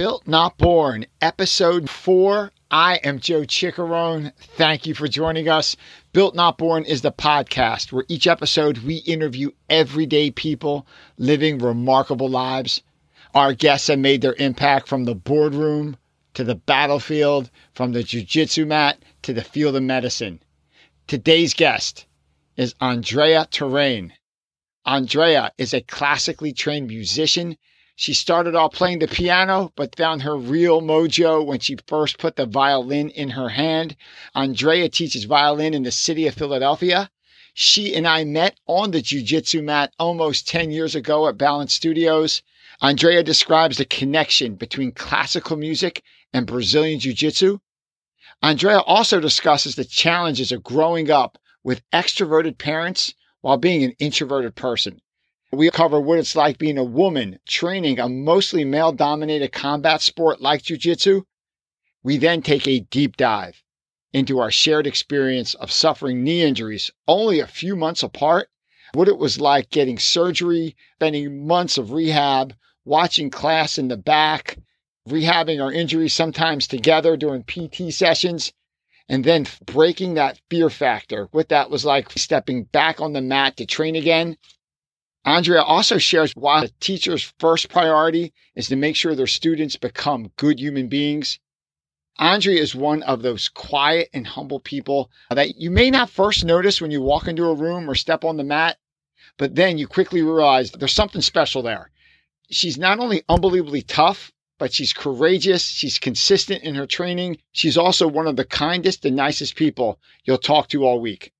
Built Not Born, episode four. I am Joe Chickarone. Thank you for joining us. Built Not Born is the podcast where each episode we interview everyday people living remarkable lives. Our guests have made their impact from the boardroom to the battlefield, from the jujitsu mat to the field of medicine. Today's guest is Andrea Terrain. Andrea is a classically trained musician she started off playing the piano, but found her real mojo when she first put the violin in her hand. Andrea teaches violin in the city of Philadelphia. She and I met on the jujitsu mat almost 10 years ago at Balance Studios. Andrea describes the connection between classical music and Brazilian jiu-jitsu. Andrea also discusses the challenges of growing up with extroverted parents while being an introverted person. We cover what it's like being a woman training a mostly male dominated combat sport like Jiu Jitsu. We then take a deep dive into our shared experience of suffering knee injuries only a few months apart, what it was like getting surgery, spending months of rehab, watching class in the back, rehabbing our injuries sometimes together during PT sessions, and then breaking that fear factor, what that was like stepping back on the mat to train again Andrea also shares why a teacher's first priority is to make sure their students become good human beings. Andrea is one of those quiet and humble people that you may not first notice when you walk into a room or step on the mat, but then you quickly realize there's something special there. She's not only unbelievably tough, but she's courageous. She's consistent in her training. She's also one of the kindest and nicest people you'll talk to all week.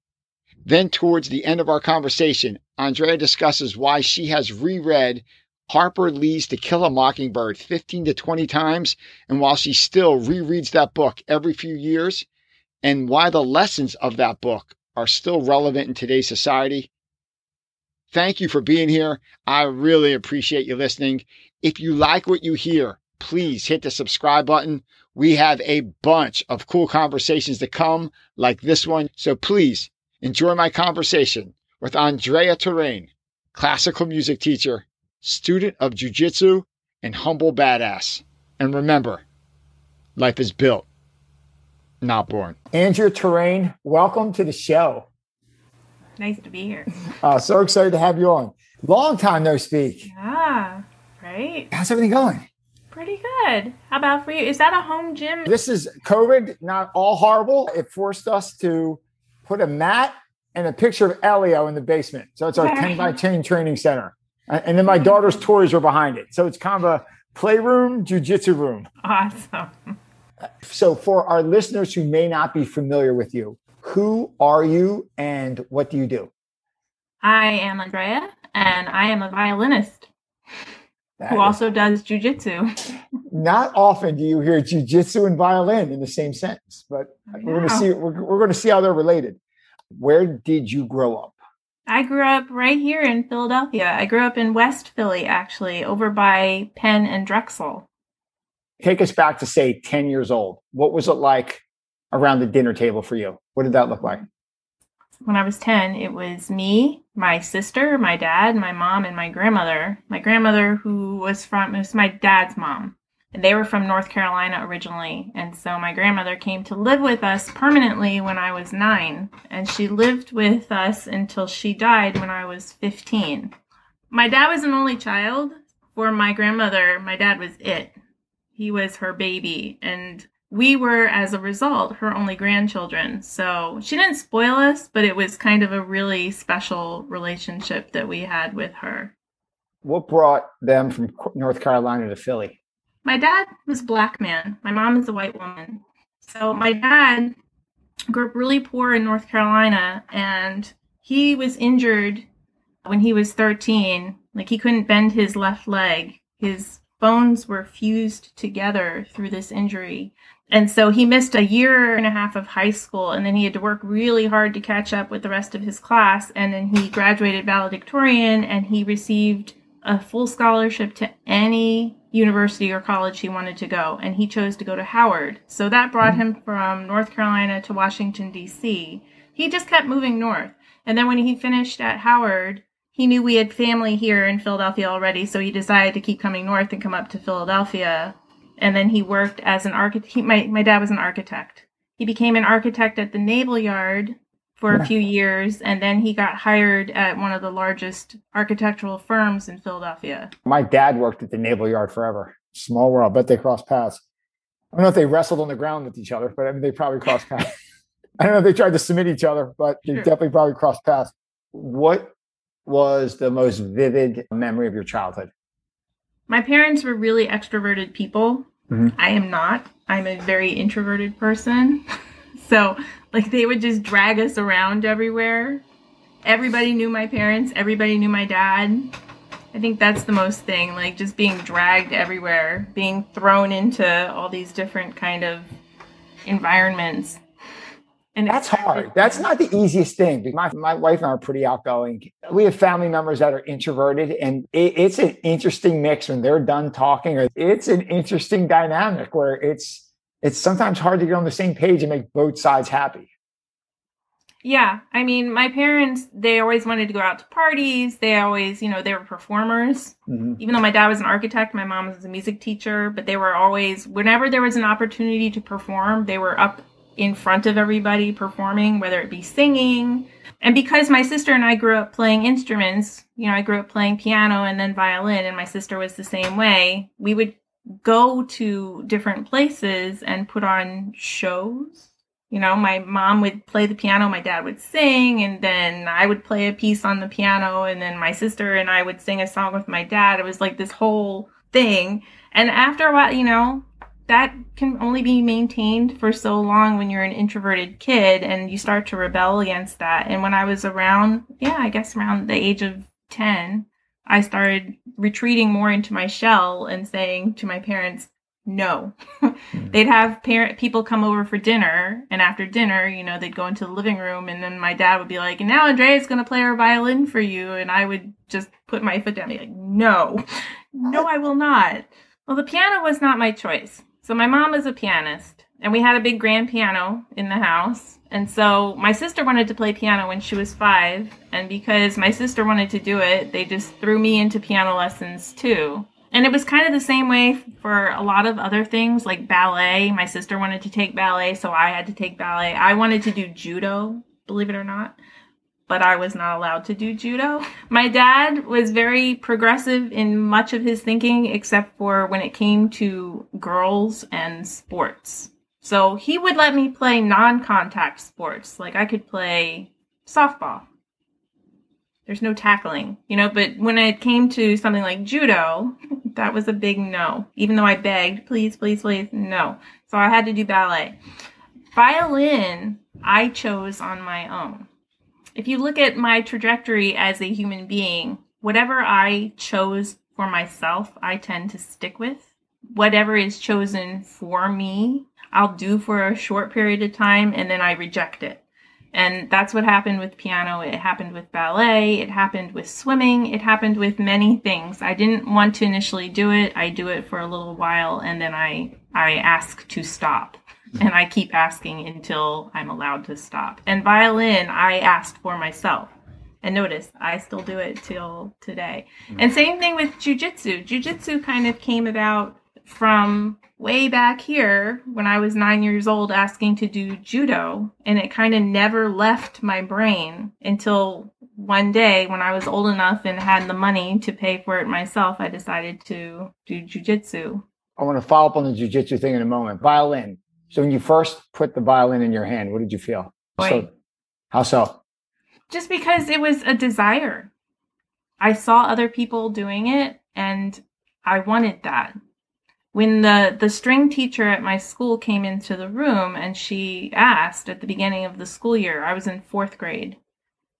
Then, towards the end of our conversation, Andrea discusses why she has reread Harper Lee's To Kill a Mockingbird 15 to 20 times, and while she still rereads that book every few years, and why the lessons of that book are still relevant in today's society. Thank you for being here. I really appreciate you listening. If you like what you hear, please hit the subscribe button. We have a bunch of cool conversations to come, like this one. So please Enjoy my conversation with Andrea Terrain, classical music teacher, student of jujitsu, and humble badass. And remember, life is built, not born. Andrea Terrain, welcome to the show. Nice to be here. Uh, so excited to have you on. Long time no speak. Yeah, right? How's everything going? Pretty good. How about for you? Is that a home gym? This is COVID, not all horrible. It forced us to put a mat and a picture of Helio in the basement. So it's our 10 by 10 training center. And then my mm-hmm. daughter's toys are behind it. So it's kind of a playroom, jujitsu room. Awesome. So for our listeners who may not be familiar with you, who are you and what do you do? I am Andrea and I am a violinist that who is, also does jujitsu. Not often do you hear jujitsu and violin in the same sentence, but we're going to see we're, we're going to see how they're related. Where did you grow up? I grew up right here in Philadelphia. I grew up in West Philly, actually, over by Penn and Drexel. Take us back to, say, 10 years old. What was it like around the dinner table for you? What did that look like? When I was 10, it was me, my sister, my dad, my mom, and my grandmother. My grandmother, who was from, it was my dad's mom. They were from North Carolina originally, and so my grandmother came to live with us permanently when I was nine, and she lived with us until she died when I was 15. My dad was an only child. For my grandmother, my dad was it. He was her baby, and we were, as a result, her only grandchildren. So she didn't spoil us, but it was kind of a really special relationship that we had with her. What brought them from North Carolina to Philly? my dad was a black man. My mom is a white woman. So my dad grew up really poor in North Carolina and he was injured when he was 13. Like he couldn't bend his left leg. His bones were fused together through this injury. And so he missed a year and a half of high school and then he had to work really hard to catch up with the rest of his class. And then he graduated valedictorian and he received a full scholarship to any university or college he wanted to go, and he chose to go to Howard. So that brought mm-hmm. him from North Carolina to Washington, D.C. He just kept moving north. And then when he finished at Howard, he knew we had family here in Philadelphia already, so he decided to keep coming north and come up to Philadelphia. And then he worked as an architect. My my dad was an architect. He became an architect at the Naval Yard for a few years, and then he got hired at one of the largest architectural firms in Philadelphia. My dad worked at the Naval Yard forever. Small world. Bet they crossed paths. I don't know if they wrestled on the ground with each other, but I mean they probably crossed paths. I don't know if they tried to submit each other, but they Sure. definitely probably crossed paths. What was the most vivid memory of your childhood? My parents were really extroverted people. Mhm. I am not. I'm a very introverted person. so, like, they would just drag us around everywhere. Everybody knew my parents, everybody knew my dad. I think that's the most thing, like just being dragged everywhere, being thrown into all these different kind of environments. And That's hard. That's not the easiest thing. My, my wife and I are pretty outgoing. We have family members that are introverted, and it, it's an interesting mix when they're done talking. Or It's an interesting dynamic where it's it's sometimes hard to get on the same page and make both sides happy. Yeah, I mean, my parents, they always wanted to go out to parties. They always, you know, they were performers. Mm-hmm. Even though my dad was an architect, my mom was a music teacher, but they were always, whenever there was an opportunity to perform, they were up in front of everybody performing, whether it be singing. And because my sister and I grew up playing instruments, you know, I grew up playing piano and then violin, and my sister was the same way, we would go to different places and put on shows. You know, my mom would play the piano, my dad would sing, and then I would play a piece on the piano, and then my sister and I would sing a song with my dad. It was like this whole thing. And after a while, you know, that can only be maintained for so long when you're an introverted kid and you start to rebel against that. And when I was around, yeah, I guess around the age of 10, I started retreating more into my shell and saying to my parents, no. Hmm. they'd have parent people come over for dinner, and after dinner, you know, they'd go into the living room, and then my dad would be like, "And now Andrea's going to play her violin for you," and I would just put my foot down, and be like, "No, no, I will not." Well, the piano was not my choice. So my mom is a pianist, and we had a big grand piano in the house. And so my sister wanted to play piano when she was five, and because my sister wanted to do it, they just threw me into piano lessons too. And it was kind of the same way for a lot of other things like ballet. My sister wanted to take ballet, so I had to take ballet. I wanted to do judo, believe it or not, but I was not allowed to do judo. My dad was very progressive in much of his thinking, except for when it came to girls and sports. So he would let me play non contact sports. Like I could play softball. There's no tackling, you know, but when it came to something like judo, that was a big no. Even though I begged, please, please, please, no. So I had to do ballet. Violin, I chose on my own. If you look at my trajectory as a human being, whatever I chose for myself, I tend to stick with. Whatever is chosen for me, I'll do for a short period of time and then I reject it. And that's what happened with piano. It happened with ballet. It happened with swimming. It happened with many things. I didn't want to initially do it. I do it for a little while and then I, I ask to stop. And I keep asking until I'm allowed to stop. And violin, I asked for myself. And notice, I still do it till today. And mm. same thing with jujitsu. Jujitsu kind of came about from way back here when I was nine years old asking to do judo. And it kind of never left my brain until one day when I was old enough and had the money to pay for it myself, I decided to do jujitsu. I want to follow up on the jujitsu thing in a moment. Violin. So when you first put the violin in your hand, what did you feel? Boy. So, how so? Just because it was a desire. I saw other people doing it and I wanted that. When the, the string teacher at my school came into the room and she asked at the beginning of the school year, I was in fourth grade,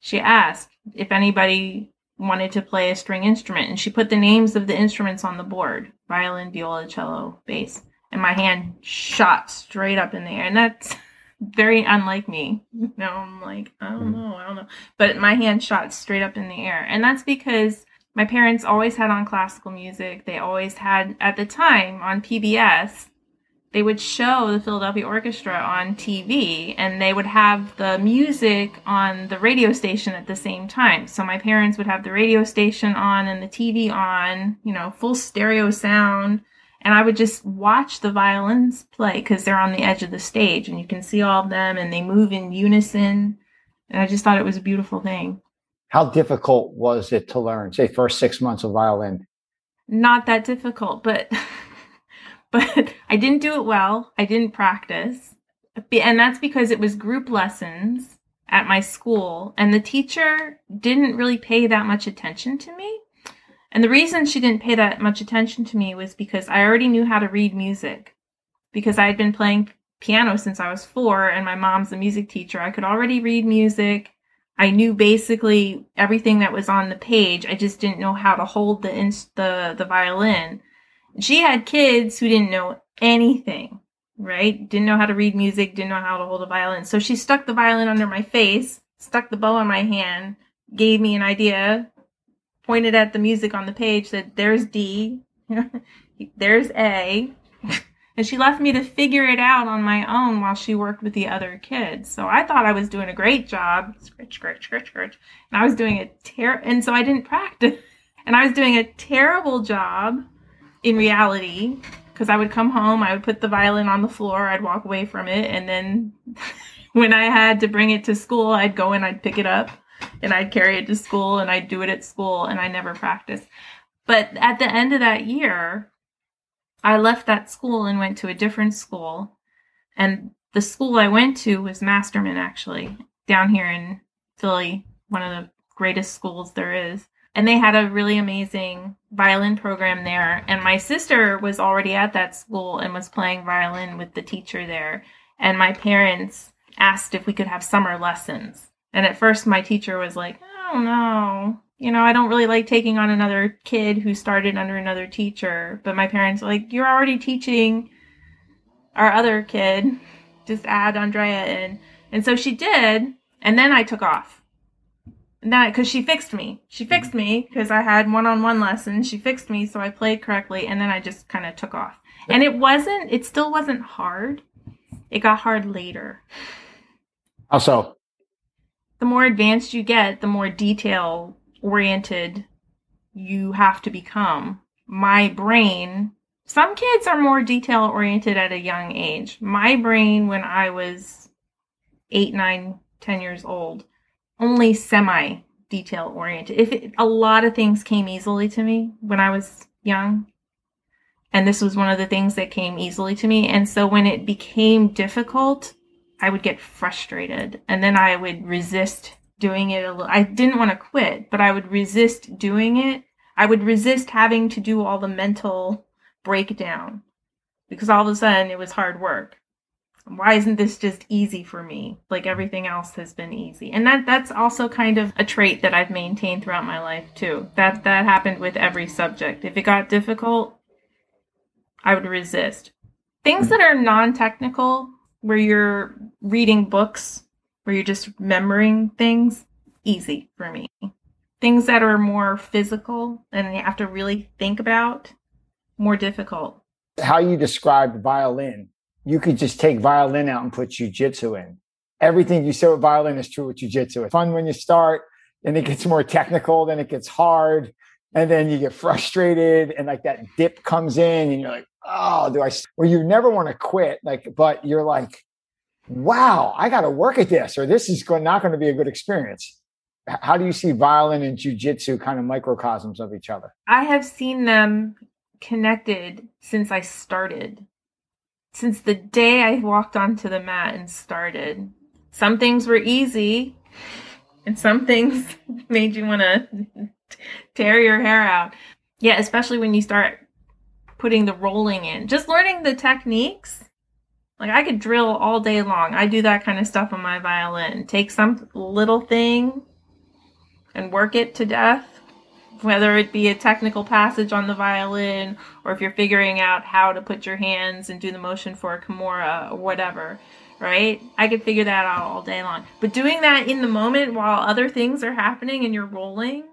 she asked if anybody wanted to play a string instrument and she put the names of the instruments on the board violin, viola, cello, bass. And my hand shot straight up in the air. And that's very unlike me. You know, I'm like, I don't Mhm. know, I don't know. But my hand shot straight up in the air. And that's because my parents always had on classical music. They always had, at the time, on PBS, they would show the Philadelphia Orchestra on TV and they would have the music on the radio station at the same time. So my parents would have the radio station on and the TV on, you know, full stereo sound. And I would just watch the violins play because they're on the edge of the stage and you can see all of them and they move in unison. And I just thought it was a beautiful thing. How difficult was it to learn, say, first six months of violin? Not that difficult, but but I didn't do it well. I didn't practice. And that's because it was group lessons at my school and the teacher didn't really pay that much attention to me. And the reason she didn't pay that much attention to me was because I already knew how to read music. Because I had been playing piano since I was 4 and my mom's a music teacher. I could already read music. I knew basically everything that was on the page. I just didn't know how to hold the the the violin. She had kids who didn't know anything right? Didn't know how to read music, didn't know how to hold a violin. So she stuck the violin under my face, stuck the bow on my hand, gave me an idea, pointed at the music on the page, said, There's D, there's A. and she left me to figure it out on my own while she worked with the other kids. So I thought I was doing a great job. Scratch, scratch, scratch, scratch. And I was doing a ter and so I didn't practice. And I was doing a terrible job in reality because I would come home, I would put the violin on the floor, I'd walk away from it, and then when I had to bring it to school, I'd go and I'd pick it up and I'd carry it to school and I'd do it at school and I never practiced. But at the end of that year, I left that school and went to a different school. And the school I went to was Masterman, actually, down here in Philly, one of the greatest schools there is and they had a really amazing violin program there and my sister was already at that school and was playing violin with the teacher there and my parents asked if we could have summer lessons and at first my teacher was like i don't know you know i don't really like taking on another kid who started under another teacher but my parents were like you're already teaching our other kid just add andrea in and so she did and then i took off that because she fixed me. She fixed me because I had one-on-one lessons. She fixed me, so I played correctly, and then I just kind of took off. And it wasn't. It still wasn't hard. It got hard later. Also, the more advanced you get, the more detail oriented you have to become. My brain. Some kids are more detail oriented at a young age. My brain, when I was eight, nine, ten years old, only semi detail oriented. If it, a lot of things came easily to me when I was young, and this was one of the things that came easily to me. And so when it became difficult, I would get frustrated, and then I would resist doing it. A little. I didn't want to quit, but I would resist doing it. I would resist having to do all the mental breakdown because all of a sudden it was hard work why isn't this just easy for me like everything else has been easy and that that's also kind of a trait that i've maintained throughout my life too that that happened with every subject if it got difficult i would resist things that are non-technical where you're reading books where you're just remembering things easy for me things that are more physical and you have to really think about more difficult how you described violin you could just take violin out and put jujitsu in. Everything you say with violin is true with jujitsu. It's fun when you start, then it gets more technical, then it gets hard, and then you get frustrated, and like that dip comes in, and you're like, oh, do I? Or you never want to quit, like, but you're like, wow, I got to work at this, or this is not going to be a good experience. How do you see violin and jujitsu kind of microcosms of each other? I have seen them connected since I started since the day I walked onto the mat and started. Some things were easy, and some things made you want to tear your hair out. Yeah, especially when you start putting the rolling in. Just learning the techniques. Like I could drill all day long. I do that kind of stuff on my violin. Take some little thing and work it to death whether it be a technical passage on the violin or if you're figuring out how to put your hands and do the motion for a kimura or whatever, right? I could figure that out all day long. But doing that in the moment while other things are happening and you're rolling.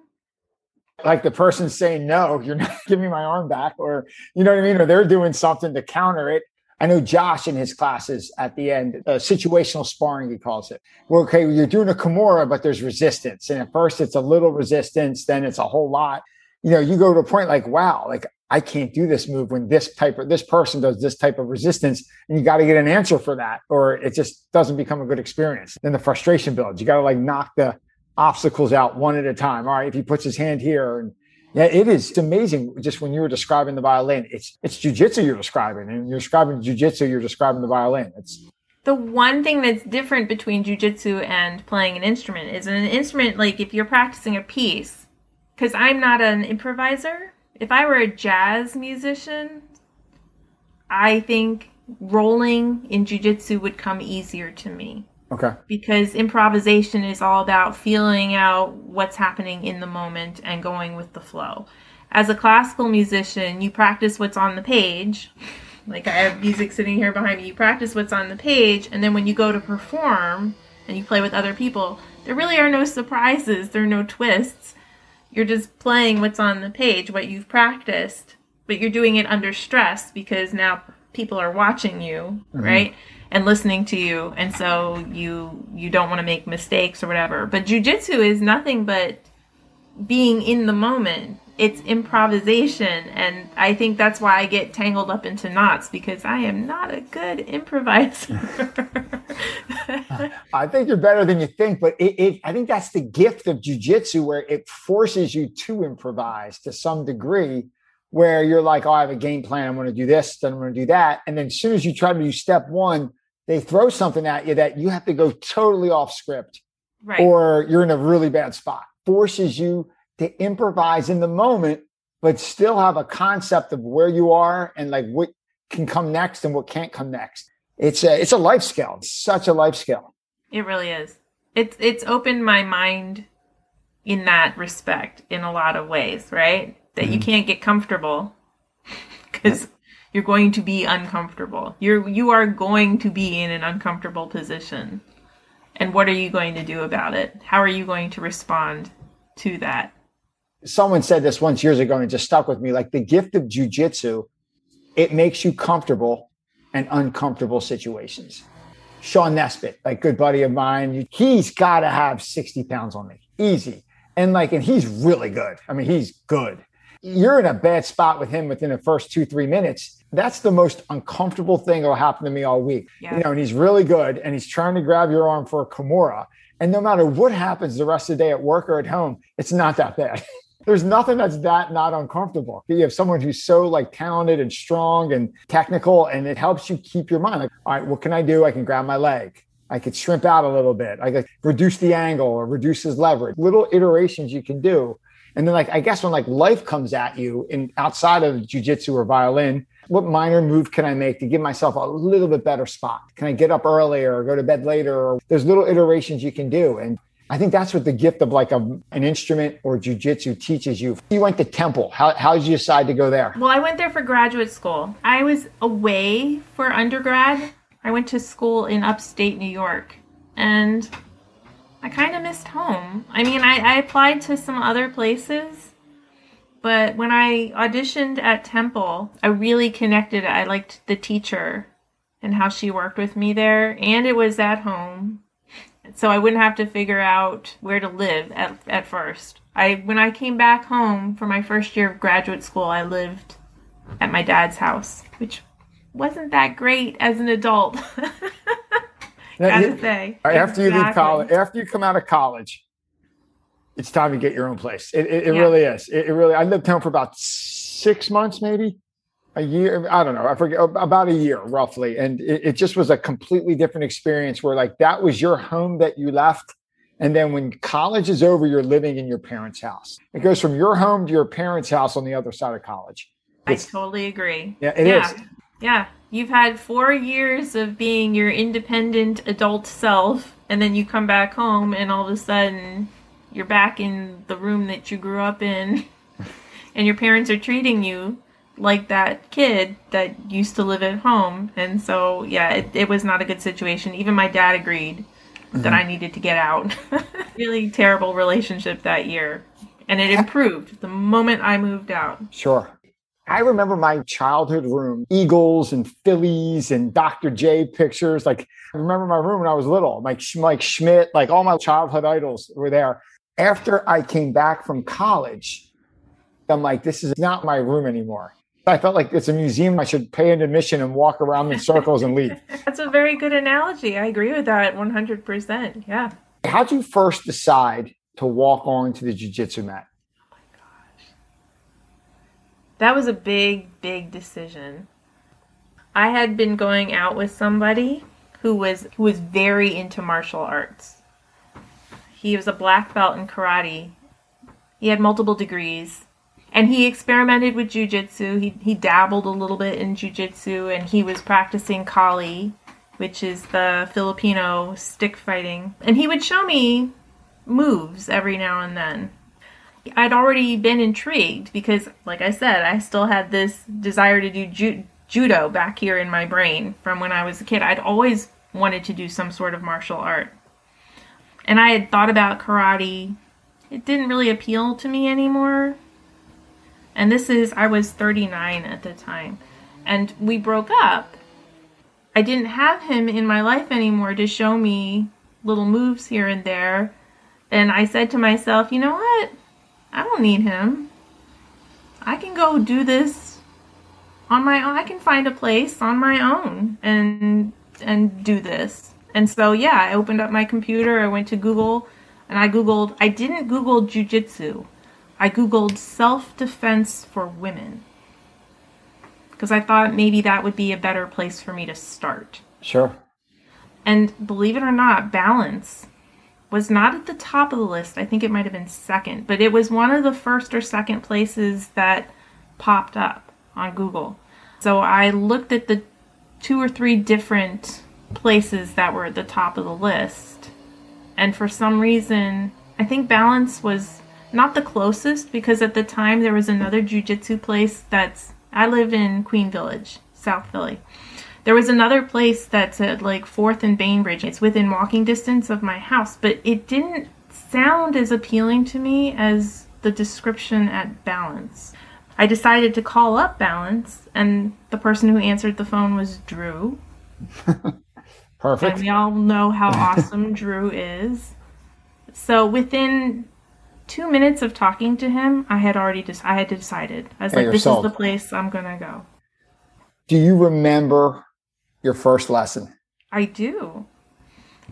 Like the person saying, no, you're not giving my arm back, or you know what I mean? Or they're doing something to counter it. I know Josh in his classes at the end, uh, situational sparring, he calls it. Well, okay, you're doing a Kimura, but there's resistance. And at first it's a little resistance, then it's a whole lot. You know, you go to a point like, wow, like I can't do this move when this type of this person does this type of resistance, and you got to get an answer for that, or it just doesn't become a good experience. Then the frustration builds. You got to like knock the obstacles out one at a time. All right, if he puts his hand here, and yeah, it is it's amazing. Just when you were describing the violin, it's it's jujitsu you're describing, and you're describing jujitsu, you're describing the violin. It's the one thing that's different between jujitsu and playing an instrument is an instrument like if you're practicing a piece because i'm not an improviser if I were a jazz musician, I think rolling in jujitsu would come easier to me. Okay. Because improvisation is all about feeling out what's happening in the moment and going with the flow. As a classical musician, you practice what's on the page. Like I have music sitting here behind me. You practice what's on the page, and then when you go to perform and you play with other people, there really are no surprises, there are no twists you're just playing what's on the page, what you've practiced, but you're doing it under stress because now people are watching you, mm-hmm. right? And listening to you, and so you you don't want to make mistakes or whatever. But jujitsu is nothing but being in the moment. It's improvisation and i think that's why i get tangled up into knots because i am not a good improviser. I think you're better than you think but it, it, i think that's the gift of jiu-jitsu where it forces you to improvise to some degree where you're like oh i have a game plan. I'm going to do this then i'm going to do that. And then as soon as you try to do step one they throw something at you that you have to go totally off script right. or you're in a really bad spot forces you to improvise in the moment, but still have a concept of where you are and like what can come next and what can't come next. It's a it's a life skill. It's such a life skill. It really is. It's it's opened my mind in that respect in a lot of ways, right? That mm-hmm. you can't get comfortable because you're going to be uncomfortable. You're you are going to be in an uncomfortable position. And what are you going to do about it? How are you going to respond to that? someone said this once years ago and it just stuck with me like the gift of jujitsu, it makes you comfortable in uncomfortable situations. Sean Nesbitt, like good buddy of mine, he's got to have 60 pounds on me, easy. And like, and he's really good. I mean, he's good. You're in a bad spot with him within the first two, three minutes. That's the most uncomfortable thing that'll happen to me all week. Yeah. You know, and he's really good and he's trying to grab your arm for a Kimura. And no matter what happens the rest of the day at work or at home, it's not that bad. there's nothing that's that not uncomfortable. You have someone who's so like talented and strong and technical, and it helps you keep your mind like, all right, what can I do? I can grab my leg. I could shrimp out a little bit. I could reduce the angle or reduce his leverage. Little iterations you can do. And then like I guess when like life comes at you in outside of jujitsu or violin, what minor move can I make to give myself a little bit better spot? Can I get up earlier or go to bed later? Or there's little iterations you can do. And I think that's what the gift of like a, an instrument or jujitsu teaches you. You went to Temple. How, how did you decide to go there? Well, I went there for graduate school. I was away for undergrad. I went to school in upstate New York and I kind of missed home. I mean, I, I applied to some other places, but when I auditioned at Temple, I really connected. I liked the teacher and how she worked with me there, and it was at home so I wouldn't have to figure out where to live at, at first. I when I came back home for my first year of graduate school, I lived at my dad's house, which wasn't that great as an adult. You, say. After you leave college, after you come out of college, it's time to get your own place. It, it, it yeah. really is. It, it, really. I lived home for about six months, maybe a year i don't know i forget about a year roughly and it, it, just was a completely different experience where like that was your home that you left and then when college is over you're living in your parents house it goes from your home to your parents house on the other side of college it's, i totally agree yeah it yeah. is. Yeah you've had four years of being your independent adult self and then you come back home and all of a sudden you're back in the room that you grew up in and your parents are treating you like that kid that used to live at home. And so, yeah, it, it was not a good situation. Even my dad agreed mm-hmm. that I needed to get out. really terrible relationship that year. And it improved the moment I moved out. Sure. I remember my childhood room, Eagles and Phillies and Dr. J pictures. Like, I remember my room when I was little, like Mike Schmidt, like all my childhood idols were there. After I came back from college, I'm like, this is not my room anymore. I felt like it's a museum. I should pay an admission and walk around in circles and leave. That's a very good analogy. I agree with that 100%. Yeah. How'd you first decide to walk onto the jujitsu mat? That was a big, big decision. I had been going out with somebody who was who was very into martial arts. He was a black belt in karate. He had multiple degrees and he experimented with jujitsu. He he dabbled a little bit in jujitsu, and he was practicing kali, which is the Filipino stick fighting. And he would show me moves every now and then. I'd already been intrigued because, like I said, I still had this desire to do ju- judo back here in my brain from when I was a kid. I'd always wanted to do some sort of martial art. And I had thought about karate. It didn't really appeal to me anymore and this is, I was 39 at the time. And we broke up. I didn't have him in my life anymore to show me little moves here and there. And I said to myself, you know what? I don't need him. I can go do this on my own. I can find a place on my own and and do this. And so yeah, I opened up my computer, I went to Google and I googled I didn't google jujitsu. I Googled self defense for women because I thought maybe that would be a better place for me to start. Sure. And believe it or not, balance was not at the top of the list. I think it might have been second, but it was one of the first or second places that popped up on Google. So I looked at the two or three different places that were at the top of the list. And for some reason, I think balance was not the closest because at the time there was another jujitsu place that's I live in Queen Village, South Philly. There was another place that's at like Fourth and Bainbridge. It's within walking distance of my house, but it didn't sound as appealing to me as the description at Balance. I decided to call up Balance, and the person who answered the phone was Drew. Perfect. And we all know how awesome Drew is. So within two minutes of talking to him, I had already just I had decided. I was like, this sold. is the place I'm gonna go. Do you remember your first lesson? I do.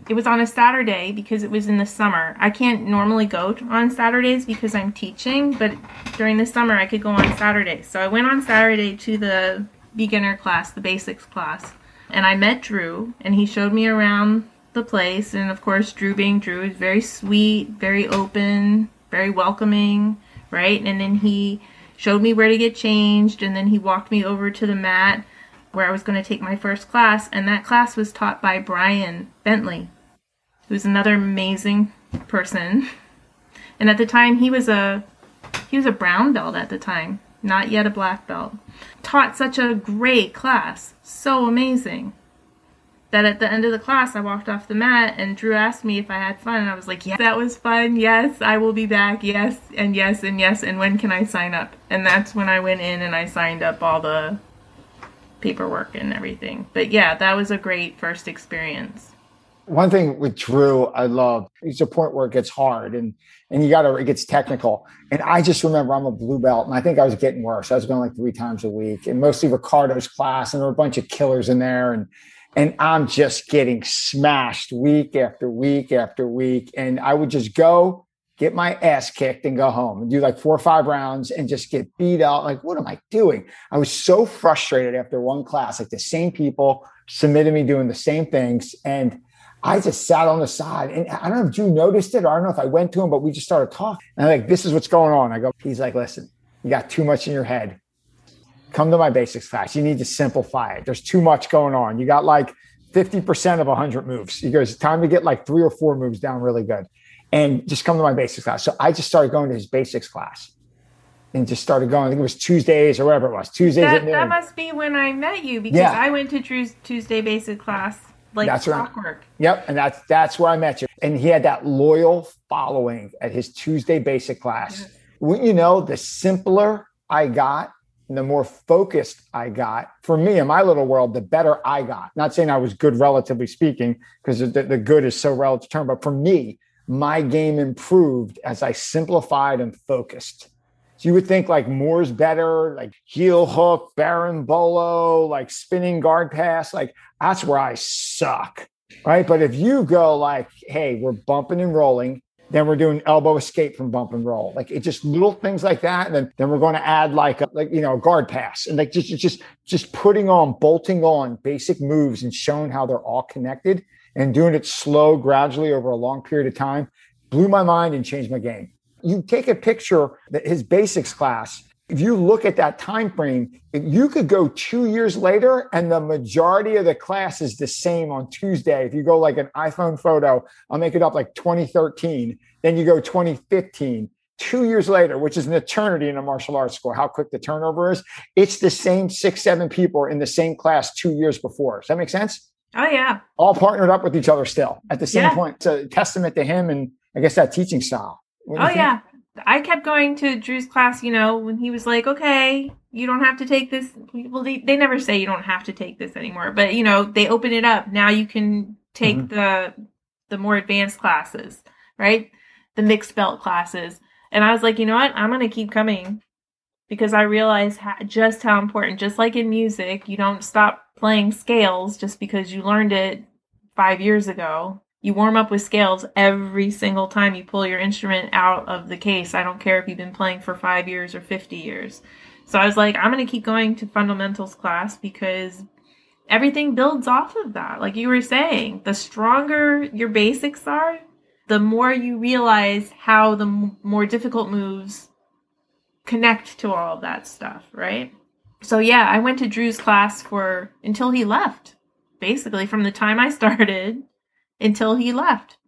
It was on a Saturday because it was in the summer. I can't normally go on Saturdays because I'm teaching, but during the summer I could go on Saturdays. So I went on Saturday to the beginner class, the basics class, and I met Drew, and he showed me around the place. And of course, Drew being Drew is very sweet, very open, very welcoming, right? And then he showed me where to get changed, and then he walked me over to the mat where I was going to take my first class, and that class was taught by Brian Bentley, who's another amazing person. And at the time, he was a he was a brown belt at the time, not yet a black belt. Taught such a great class, so amazing that at the end of the class I walked off the mat and Drew asked me if I had fun and I was like, "Yeah, that was fun. Yes, I will be back. Yes, and yes and yes and when can I sign up?" And that's when I went in and I signed up all the paperwork and everything. But yeah, that was a great first experience. One thing with Drew, I love. It's a point where it gets hard and and you got to it gets technical. And I just remember I'm a blue belt, and I think I was getting worse. I was going like three times a week, and mostly Ricardo's class, and there were a bunch of killers in there, and and I'm just getting smashed week after week after week. And I would just go get my ass kicked and go home and do like four or five rounds and just get beat out. Like, what am I doing? I was so frustrated after one class, like the same people submitted me doing the same things. And I just sat on the side and I don't know if Drew noticed it or I don't know if I went to him, but we just started talking. And I'm like, this is what's going on. I go, he's like, listen, you got too much in your head come to my basics class. You need to simplify it. There's too much going on. You got like 50% of 100 moves. He goes, time to get like three or four moves down really good. And just come to my basics class. So I just started going to his basics class and just started going. I think it was Tuesdays or whatever it was. Tuesdays that, that must be when I met you because yeah. I went to Drew's Tuesday basic class like that's clockwork. Yep, and that's that's where I met you. And he had that loyal following at his Tuesday basic class. Yes. Wouldn't you know, the simpler I got, and the more focused I got, for me in my little world, the better I got. Not saying I was good, relatively speaking, because the, the good is so relative term, but for me, my game improved as I simplified and focused. So you would think like more's better, like heel hook, berimbolo, like spinning guard pass. Like that's where I suck. Right. But if you go like, hey, we're bumping and rolling, then we're doing elbow escape from bump and roll. Like it just little things like that. And then, then we're going to add like a, like, you know, a guard pass and like just, just, just putting on, bolting on basic moves and showing how they're all connected and doing it slow, gradually over a long period of time blew my mind and changed my game. You take a picture that his basics class if you look at that time frame, you could go two years later and the majority of the class is the same on Tuesday. If you go like an iPhone photo, I'll make it up like 2013, then you go 2015. Two years later, which is an eternity in a martial arts school, how quick the turnover is. It's the same six, seven people in the same class two years before. Does that make sense? Oh, yeah. All partnered up with each other still at the same yeah. point. It's a testament to him and I guess that teaching style. Oh, yeah. I kept going to Drew's class, you know, when he was like, okay, you don't have to take this. Well, they, they never say you don't have to take this anymore, but you know, they open it up. Now you can take mm-hmm. the, the more advanced classes, right? The mixed belt classes. And I was like, you know what? I'm going to keep coming because I realize how, just how important, just like in music, you don't stop playing scales just because you learned it five years ago you warm up with scales every single time you pull your instrument out of the case. I don't care if you've been playing for five years or 50 years. So I was like, I'm going to keep going to fundamentals class because everything builds off of that. Like you were saying, the stronger your basics are, the more you realize how the more difficult moves connect to all of that stuff, right? So yeah, I went to Drew's class for until he left. Basically, from the time I started until he left.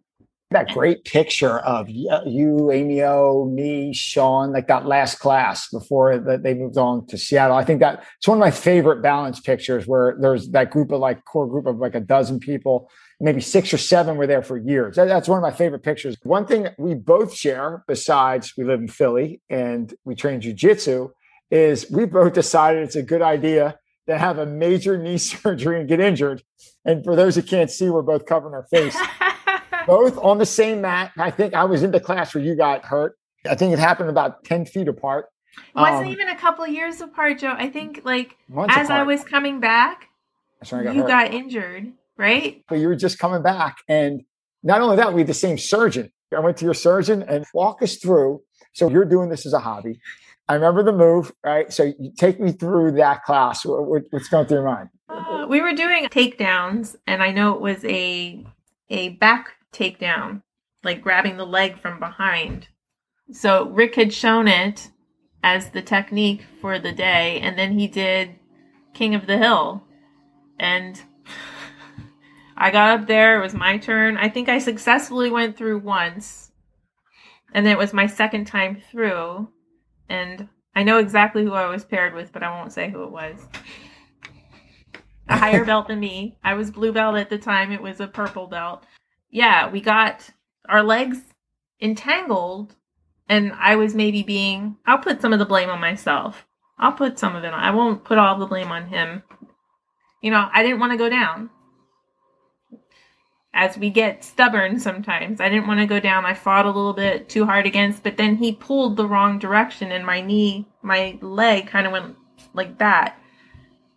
That great picture of uh, you, Amy O, me, Sean, like that last class before they moved on to Seattle. I think that it's one of my favorite balance pictures where there's that group of like core group of like a dozen people, maybe six or seven were there for years. That's one of my favorite pictures. One thing we both share, besides we live in Philly and we train jujitsu, is we both decided it's a good idea to have a major knee surgery and get injured. And for those who can't see, we're both covering our face. both on the same mat. I think I was in the class where you got hurt. I think it happened about 10 feet apart. It wasn't um, even a couple years apart, Joe. I think like as apart. I was coming back, got you hurt. got injured, right? But you were just coming back. And not only that, we had the same surgeon. I went to your surgeon and walk us through. So you're doing this as a hobby. I remember the move, right? So you take me through that class. What's going through your mind? Uh, we were doing takedowns, and I know it was a a back takedown, like grabbing the leg from behind. So Rick had shown it as the technique for the day, and then he did King of the Hill, and I got up there. It was my turn. I think I successfully went through once, and then it was my second time through and I know exactly who I was paired with, but I won't say who it was. A higher belt than me. I was blue belt at the time. It was a purple belt. Yeah, we got our legs entangled, and I was maybe being. I'll put some of the blame on myself. I'll put some of it on. I won't put all the blame on him. You know, I didn't want to go down as we get stubborn sometimes. I didn't want to go down. I fought a little bit too hard against, but then he pulled the wrong direction and my knee, my leg kind of went like that.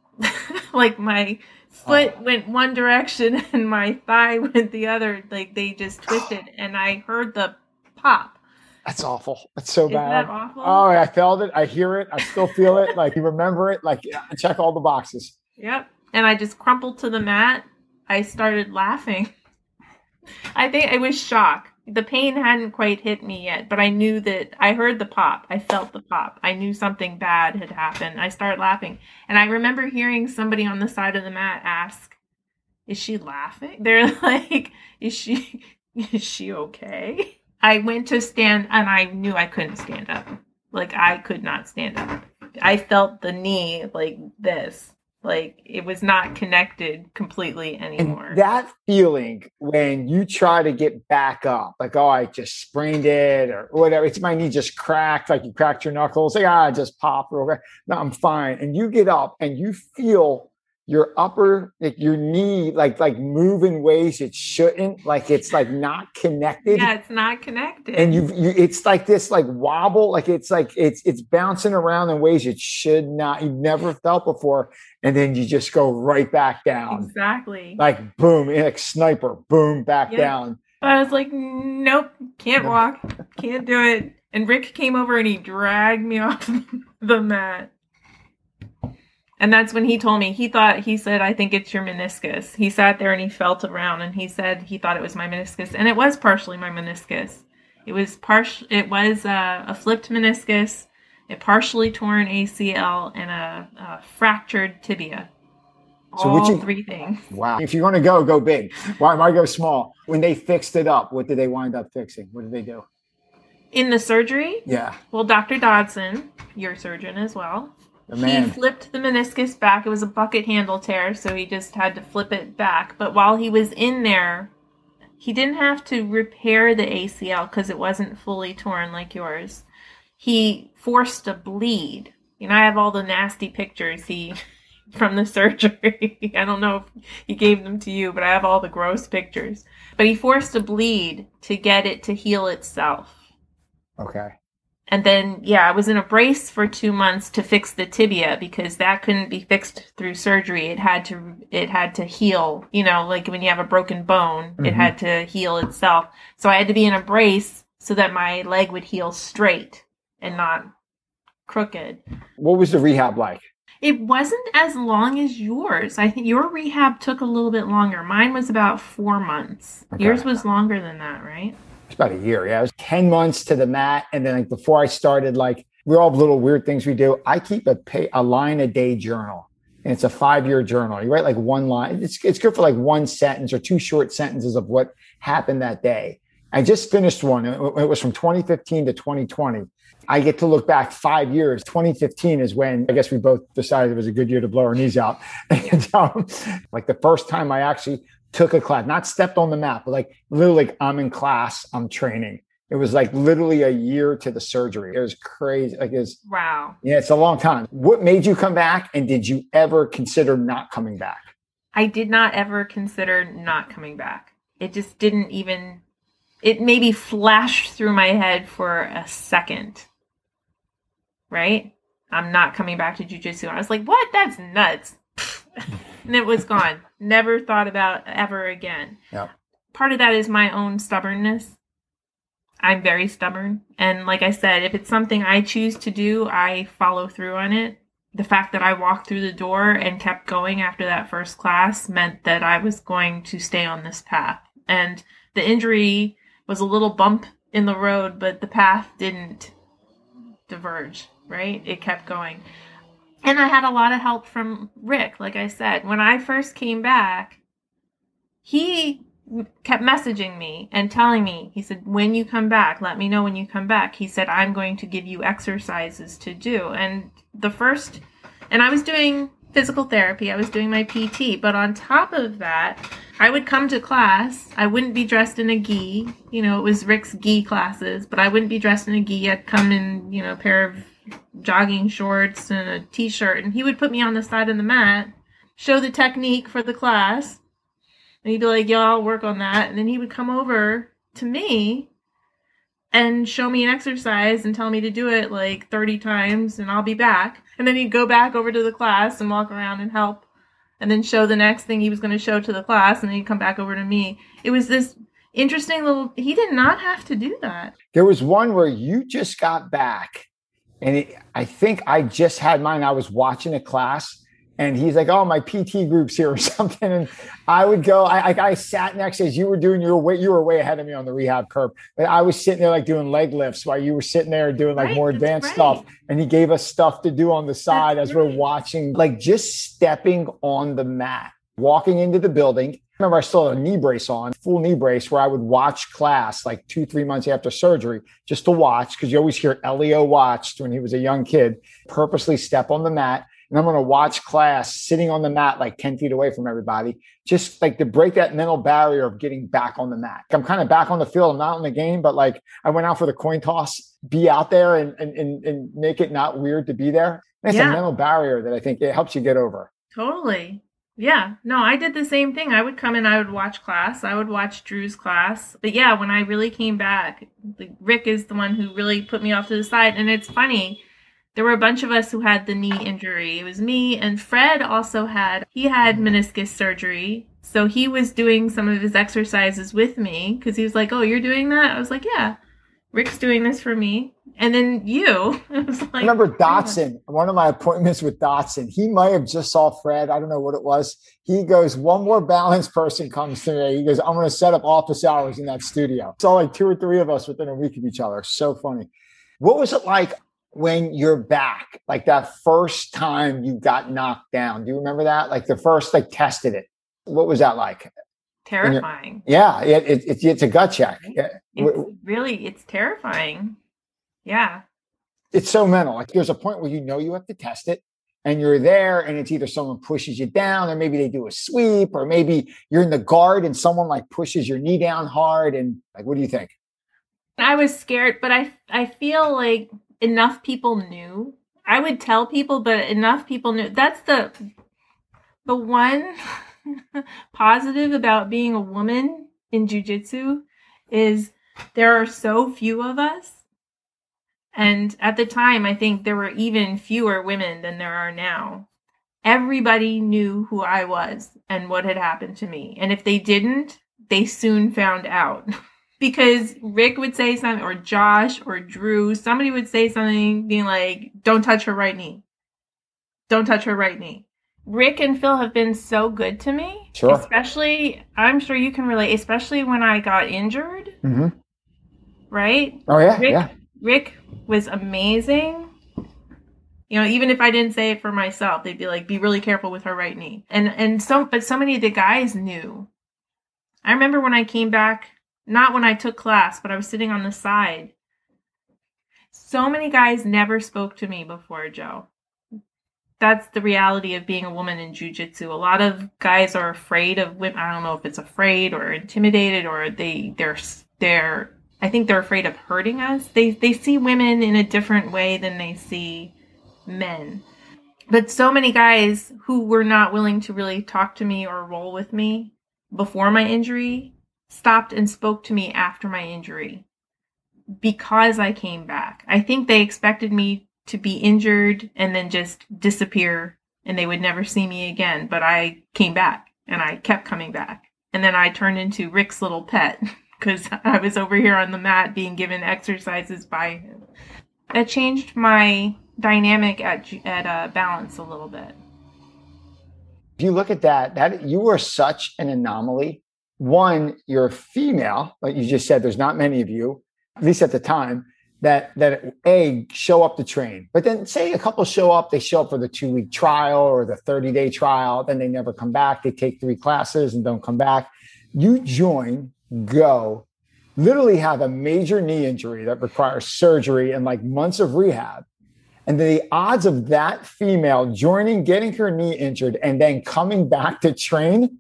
like my foot oh. went one direction and my thigh went the other. Like they just oh. twisted and I heard the pop. That's awful. That's so Isn't bad. That awful? Oh, I felt it. I hear it. I still feel it. Like you remember it. Like check all the boxes. Yep. And I just crumpled to the mat. I started laughing. I think it was shock. The pain hadn't quite hit me yet, but I knew that I heard the pop. I felt the pop. I knew something bad had happened. I started laughing. And I remember hearing somebody on the side of the mat ask, Is she laughing? They're like, Is she is she okay? I went to stand and I knew I couldn't stand up. Like I could not stand up. I felt the knee like this like it was not connected completely anymore. And that feeling when you try to get back up, like, oh, I just sprained it or whatever, it's my knee just cracked, like you cracked your knuckles, like, ah, I just popped or whatever. No, I'm fine. And you get up and you feel your upper like your knee like like move in ways it shouldn't like it's like not connected Yeah, it's not connected. and you, you it's like this like wobble like it's like it's it's bouncing around in ways it should not you've never felt before and then you just go right back down exactly. like boom eh, like sniper boom back Yeah. down But I was like, nope, can't walk, can't do it. And Rick came over and he dragged me off the mat. And that's when he told me, he thought, he said, I think it's your meniscus. He sat there and he felt around and he said he thought it was my meniscus. And it was partially my meniscus. It was partial, it was uh, a flipped meniscus, a partially torn ACL, and a, a fractured tibia. So All you- three things. wow if you're going to go go big why, why go small when they fixed it up what did they wind up fixing what did they do In the surgery, yeah Well, Dr. Dodson, your surgeon as well, the he flipped the meniscus back. It was a bucket handle tear, so he just had to flip it back. But while he was in there, he didn't have to repair the ACL because it wasn't fully torn like yours. He forced a bleed. You know, I have all the nasty pictures he from the surgery. I don't know if he gave them to you, but I have all the gross pictures. But he forced a bleed to get it to heal itself. okay And then, yeah, I was in a brace for two months to fix the tibia because that couldn't be fixed through surgery. It had to, it had to heal. You know, like when you have a broken bone, it Mhm. had to heal itself. So I had to be in a brace so that my leg would heal straight and not crooked. what was the rehab like It wasn't as long as yours. I think your rehab took a little bit longer. Mine was about four months. Okay. Yours was longer than that, right? It's about a year. Yeah, it was ten months to the mat, and then like before I started, like we all have little weird things we do. I keep a pay, a line a day journal, and it's a five year journal. You write like one line. It's it's good for like one sentence or two short sentences of what happened that day. I just finished one. It was from 2015 to 2020. I get to look back five years. 2015 is when I guess we both decided it was a good year to blow our knees out. And um, like the first time I actually took a class, not stepped on the mat, but like literally like I'm in class, I'm training. It was like literally a year to the surgery. It was crazy. Like it was, Wow. yeah, it's a long time. What made you come back? And did you ever consider not coming back? I did not ever consider not coming back. It just didn't even it maybe flashed through my head for a second. Right? I'm not coming back to jujitsu. I was like, what? That's nuts. and it was gone. Never thought about ever again. Yep. Part of that is my own stubbornness. I'm very stubborn. And like I said, if it's something I choose to do, I follow through on it the fact that I walked through the door and kept going after that first class meant that I was going to stay on this path. And the injury was a little bump in the road, but the path didn't diverge, right? It kept going. And I had a lot of help from Rick, like I said. When I first came back, he kept messaging me and telling me, he said, when you come back, let me know when you come back. He said, I'm going to give you exercises to do. And the first, and I was doing physical therapy, I was doing my PT, but on top of that, I would come to class. I wouldn't be dressed in a gi. You know, it was Rick's gi classes, but I wouldn't be dressed in a gi. I'd come in, you know, a pair of jogging shorts and a t shirt, and he would put me on the side of the mat, show the technique for the class, and he'd be like, "Yo, I'll work on that." And then he would come over to me and show me an exercise and tell me to do it like 30 times and I'll be back. And then he'd go back over to the class and walk around and help and then show the next thing he was going to show to the class and then he'd come back over to me. It was this interesting little he did not have to do that. There was one where you just got back, and it, I think I just had mine. I was watching a class, and he's like, "Oh, my PT group's here or something," and I would go. I, I, I sat next to you as you were doing your way. You were way ahead of me on the rehab curve, but I was sitting there like doing leg lifts while you were sitting there doing like Right, more advanced right. stuff. And he gave us stuff to do on the side That's as we're watching, like just stepping on the mat, walking into the building. Remember, I still had a knee brace on, full knee brace, where I would watch class like two, three months after surgery just to watch, because you always hear Helio watched when he was a young kid, purposely step on the mat. And I'm going to watch class sitting on the mat like 10 feet away from everybody, just like to break that mental barrier of getting back on the mat. I'm kind of back on the field. I'm not in the game, but like I went out for the coin toss, be out there and, and, and, and make it not weird to be there. That's Yeah. a mental barrier that I think it helps you get over. Totally. Yeah, no, I did the same thing. I would come and I would watch class. I would watch Drew's class. But yeah, when I really came back, Rick is the one who really put me off to the side. And it's funny, there were a bunch of us who had the knee injury. It was me and Fred also had, he had meniscus surgery. So he was doing some of his exercises with me because he was like, Oh, you're doing that? I was like, Yeah, Rick's doing this for me. And then you, was like, I remember oh Dotson, one of my appointments with Dotson. He might have just saw Fred. I don't know what it was. He goes, One more balanced person comes to me. He goes, I'm going to set up office hours in that studio. It's all like two or three of us within a week of each other. So funny. What was it like when you're back? Like that first time you got knocked down? Do you remember that? Like the first, like tested it. What was that like? Terrifying. Yeah, it, it, it, it's a gut check. It's really, it's terrifying. Yeah. It's so mental. Like there's a point where you know you have to test it and you're there and it's either someone pushes you down or maybe they do a sweep or maybe you're in the guard and someone like pushes your knee down hard and like what do you think? I was scared, but I I feel like enough people knew. I would tell people, but enough people knew. That's the the one positive about being a woman in jujitsu is there are so few of us. And at the time, I think there were even fewer women than there are now. Everybody knew who I was and what had happened to me. And if they didn't, they soon found out. because Rick would say something, or Josh, or Drew, somebody would say something being like, don't touch her right knee. Don't touch her right knee. Rick and Phil have been so good to me. Sure. Especially, I'm sure you can relate, especially when I got injured. Mm-hmm. Right? Oh, yeah. Rick, yeah. Rick was amazing. You know, even if I didn't say it for myself, they'd be like, "Be really careful with her right knee." And and so, but so many of the guys knew. I remember when I came back, not when I took class, but I was sitting on the side. So many guys never spoke to me before, Joe that's the reality of being a woman in jujitsu. A lot of guys are afraid of women. I don't know if it's afraid or intimidated or they they're they're. I think they're afraid of hurting us. They they see women in a different way than they see men. But so many guys who were not willing to really talk to me or roll with me before my injury stopped and spoke to me after my injury because I came back. I think they expected me to be injured and then just disappear and they would never see me again. But I came back and I kept coming back. And then I turned into Rick's little pet because I was over here on the mat being given exercises by him. That changed my dynamic at at uh, balance a little bit. If you look at that, that you are such an anomaly. One, you're female, like you just said. There's not many of you, at least at the time that that a show up to train. But then say a couple show up they show up for the two week trial or the 30 day trial then they never come back they take three classes and don't come back. You join go literally have a major knee injury that requires surgery and like months of rehab. And the odds of that female joining getting her knee injured and then coming back to train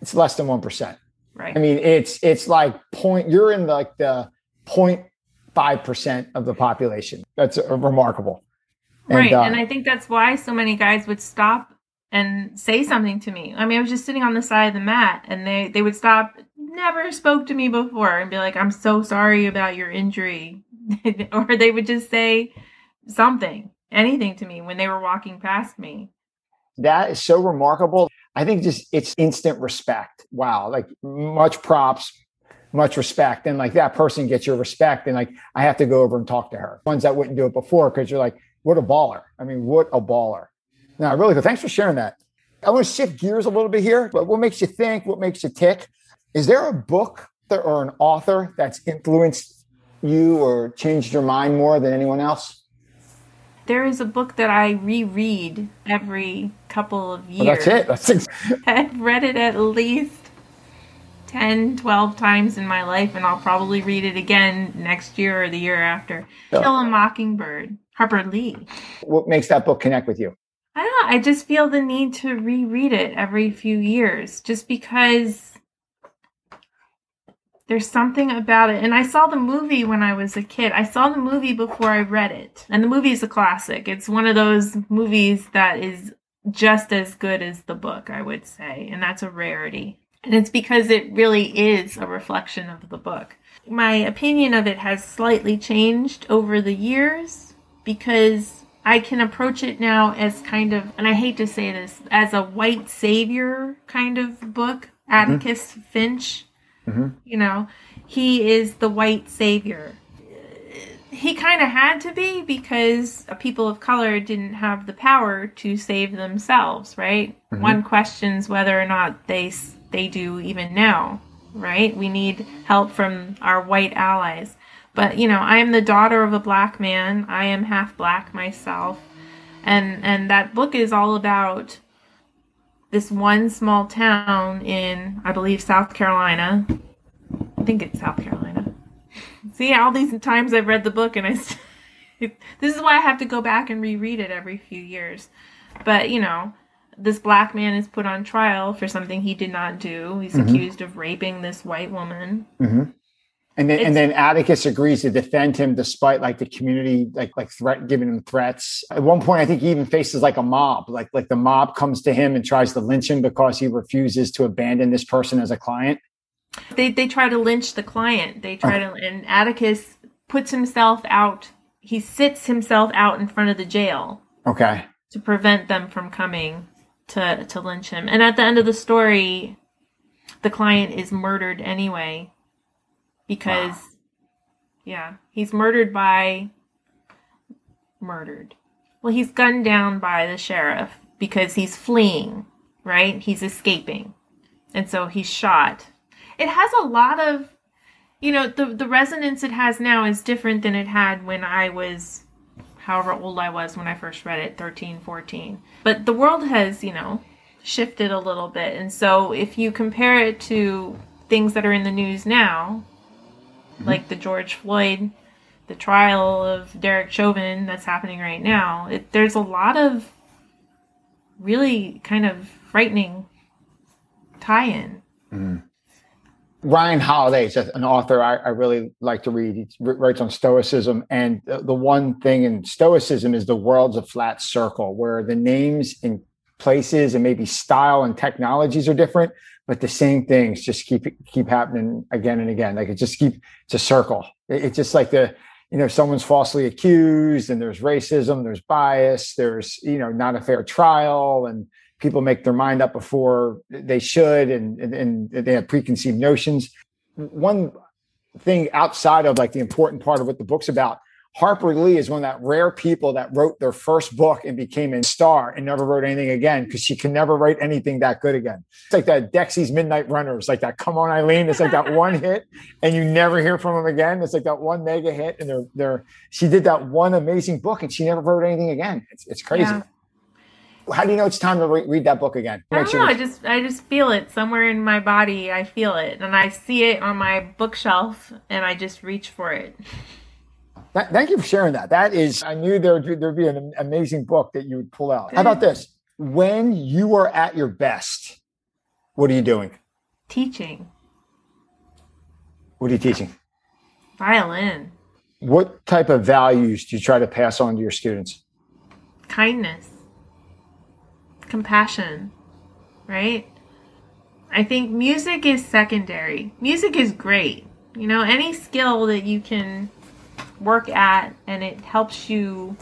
it's less than 1% right. I mean it's it's like point you're in like the point 5% of the population. That's remarkable. And, right. Uh, and I think that's why so many guys would stop and say something to me. I mean, I was just sitting on the side of the mat and they, they would stop, never spoke to me before and be like, I'm so sorry about your injury. or they would just say something, anything to me when they were walking past me. That is so remarkable. I think just it's instant respect. Wow. Like much props, much respect. And like that person gets your respect. And like i have to go over and talk to her. Ones that wouldn't do it before because you're like what a baller. I mean what a baller. Now really good thanks for sharing that. I want to shift gears a little bit here but what makes you think? What makes you tick? Is there a book or an author that's influenced you or changed your mind more than anyone else? There is a book that I reread every couple of years. Well, that's it. That's it. I've read it at least 10, 12 times in my life, and I'll probably read it again next year or the year after. Kill a Mockingbird, Harper Lee. What makes that book connect with you? I don't know. I just feel the need to reread it every few years just because there's something about it. And I saw the movie when I was a kid. I saw the movie before I read it. And the movie is a classic. It's one of those movies that is just as good as the book, I would say. And that's a rarity. And it's because it really is a reflection of the book. My opinion of it has slightly changed over the years because I can approach it now as kind of, and I hate to say this, as a white savior kind of book. Atticus mm-hmm. Finch, mm-hmm. you know, he is the white savior. He kind of had to be because people of color didn't have the power to save themselves, right? Mm-hmm. One questions whether or not they they do even now, right? We need help from our white allies. But, you know, I am the daughter of a black man. I am half black myself. And and that book is all about this one small town in I believe South Carolina. I think it's South Carolina. See, all these times I've read the book and I this is why I have to go back and reread it every few years. But, you know, this black man is put on trial for something he did not do. He's mm-hmm. accused of raping this white woman. Mm-hmm. And then, and then Atticus agrees to defend him despite like the community like like threat giving him threats. At one point, I think he even faces like a mob. Like like the mob comes to him and tries to lynch him because he refuses to abandon this person as a client. They they try to lynch the client. They try to and Atticus puts himself out. He sits himself out in front of the jail. Okay. To prevent them from coming to to lynch him. And at the end of the story, the client is murdered anyway because wow. yeah, he's murdered by murdered. Well, he's gunned down by the sheriff because he's fleeing, right? He's escaping. And so he's shot. It has a lot of you know, the the resonance it has now is different than it had when I was however old I was when I first read it, 13, 14. But the world has, you know, shifted a little bit. And so if you compare it to things that are in the news now, mm-hmm. like the George Floyd, the trial of Derek Chauvin that's happening right now, it, there's a lot of really kind of frightening tie in. Mm-hmm. Ryan Holiday is an author I, I, really like to read. He writes on Stoicism. And the, the, one thing in Stoicism is the world's a flat circle where the names and places and maybe style and technologies are different, but the same things just keep keep happening again and again. Like it just keep it's a circle. It, it's just like the you know someone's falsely accused and there's racism, there's bias, there's you know not a fair trial and people make their mind up before they should and, and, and they have preconceived notions. One thing outside of like the important part of what the book's about Harper Lee is one of that rare people that wrote their first book and became a star and never wrote anything again because she can never write anything that good again. It's like that Dexy's Midnight Runners, like that Come On Eileen. It's like that one hit and you never hear from them again. It's like that one mega hit and they're they're she did that one amazing book and she never wrote anything again. It's it's crazy. Yeah. How do you know it's time to re- read that book again? I don't know. I just I just feel it somewhere in my body. I feel it, and I see it on my bookshelf, and I just reach for it. thank you for sharing that. That is, I knew there would there'd be an amazing book that you would pull out. How about this? When you are at your best, what are you doing? Teaching. What are you teaching? Violin. What type of values do you try to pass on to your students? Kindness compassion, right? I think music is secondary. Music is great. You know, any skill that you can work at and it helps you.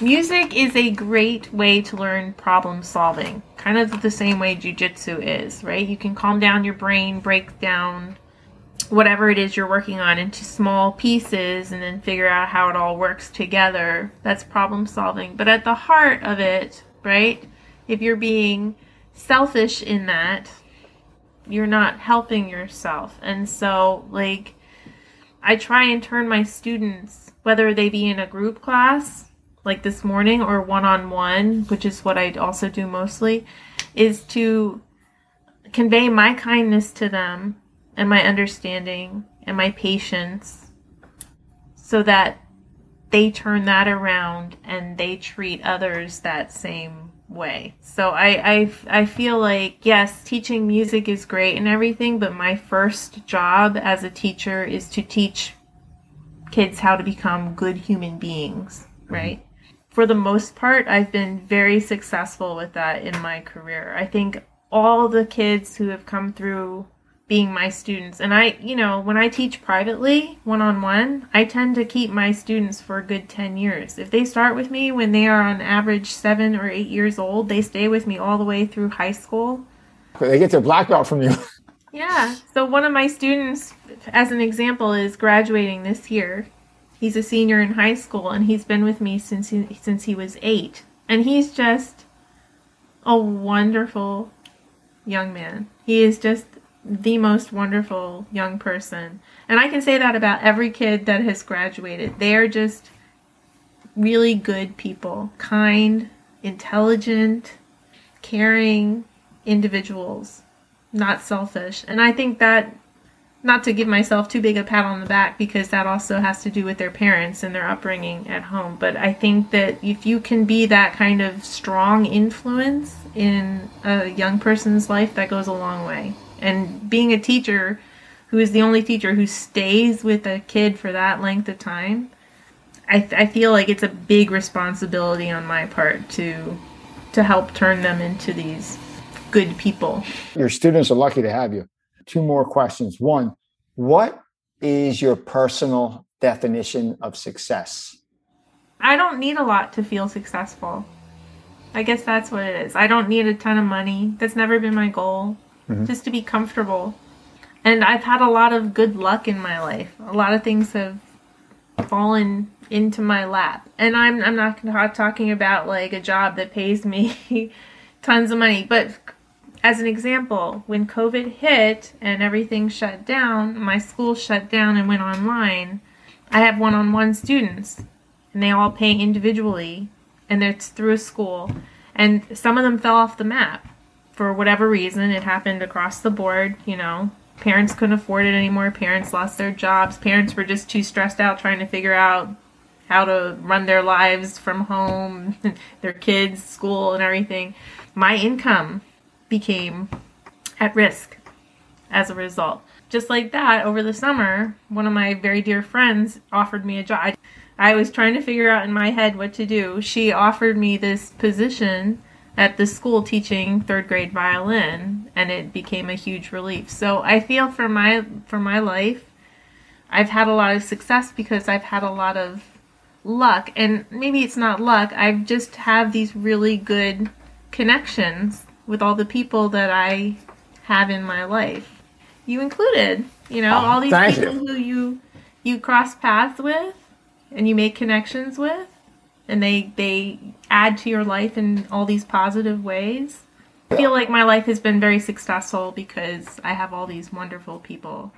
Music is a great way to learn problem solving, kind of the same way jujitsu is, right? You can calm down your brain, break down whatever it is you're working on into small pieces and then figure out how it all works together. That's problem solving. But at the heart of it, right? If you're being selfish in that, you're not helping yourself. And so, like, I try and turn my students, whether they be in a group class, like this morning, or one on one, which is what I also do mostly, is to convey my kindness to them and my understanding and my patience so that they turn that around and they treat others that same way. So I, I I feel like yes, teaching music is great and everything, but my first job as a teacher is to teach kids how to become good human beings, mm-hmm. right? Mm-hmm. for the most part, I've been very successful with that in my career. I think all the kids who have come through being my students, and I, you know, when I teach privately, one on one, I tend to keep my students for a good 10 years. If they start with me when they are on average seven or eight years old, they stay with me all the way through high school. They get their black belt from you. Yeah. So one of my students, as an example, is graduating this year. He's a senior in high school, and he's been with me since he, since he was eight. And he's just a wonderful young man. He is just the most wonderful young person. And I can say that about every kid that has graduated. They are just really good people, kind, intelligent, caring individuals not selfish. And I think that, not to give myself too big a pat on the back, because that also has to do with their parents and their upbringing at home. But I think that if you can be that kind of strong influence in a young person's life, that goes a long way. And being a teacher who is the only teacher who stays with a kid for that length of time, I, I feel like it's a big responsibility on my part to to help turn them into these good people. Your students are lucky to have you. Two more questions. One, what is your personal definition of success? I don't need a lot to feel successful. I guess that's what it is. I don't need a ton of money. That's never been my goal. Mm-hmm. Just to be comfortable. And I've had a lot of good luck in my life. A lot of things have fallen into my lap. And I'm I'm not talking about like a job that pays me tons of money, but as an example, when COVID hit and everything shut down, my school shut down and went online, I have one on one students and they all pay individually and it's through a school. And some of them fell off the map for whatever reason. It happened across the board, you know. Parents couldn't afford it anymore. Parents lost their jobs. Parents were just too stressed out trying to figure out how to run their lives from home, their kids, school, and everything. My income became at risk as a result. Just like that, over the summer, one of my very dear friends offered me a job. I was trying to figure out in my head what to do. She offered me this position at the school teaching third grade violin and it became a huge relief. So I feel for my for my life I've had a lot of success because I've had a lot of luck and maybe it's not luck. I've just have these really good connections with all the people that I have in my life. You included, you know, oh, all these people you. who you you cross paths with and you make connections with and they they add to your life in all these positive ways. I feel like my life has been very successful because I have all these wonderful people.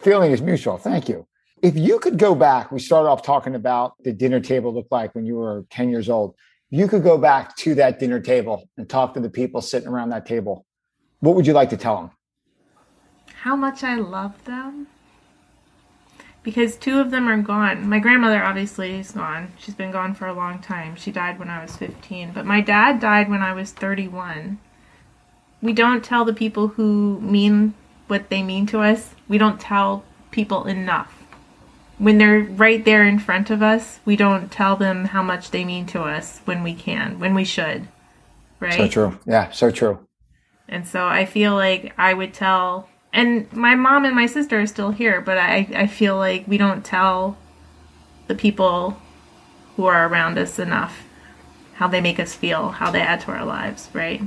Feeling is mutual. Thank you. If you could go back, we started off talking about the dinner table looked like when you were 10 years old you could go back to that dinner table and talk to the people sitting around that table, what would you like to tell them? How much I love them. Because two of them are gone. My grandmother obviously is gone. She's been gone for a long time. She died when I was 15. But my dad died when I was 31. We don't tell the people who mean what they mean to us, we don't tell people enough when they're right there in front of us, we don't tell them how much they mean to us when we can, when we should. Right? So true. Yeah, so true. And so I feel like I would tell and my mom and my sister are still here, but I, I feel like we don't tell the people who are around us enough how they make us feel, how they add to our lives, right?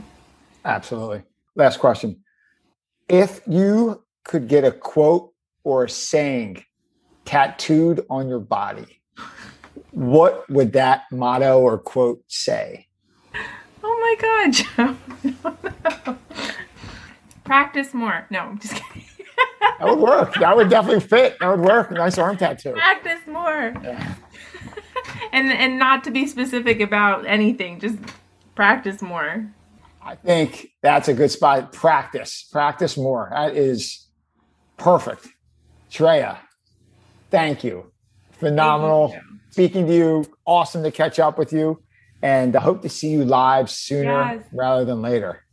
Absolutely. Last question. If you could get a quote or a saying tattooed on your body, what would that motto or quote say? Oh my God, Joe. Practice more. No, I'm just kidding. that would work. That would definitely fit. That would work. Nice arm tattoo. Practice more. Yeah. and and not to be specific about anything, just practice more. I think that's a good spot. Practice. Practice more. That is perfect. Treya, thank you. Phenomenal. Thank you. Speaking to you, awesome to catch up with you. And I hope to see you live sooner yes. rather than later.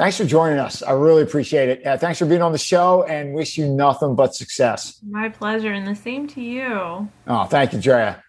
Thanks for joining us. I really appreciate it. Uh, thanks for being on the show and wish you nothing but success. My pleasure. And the same to you. Oh, thank you, Drea.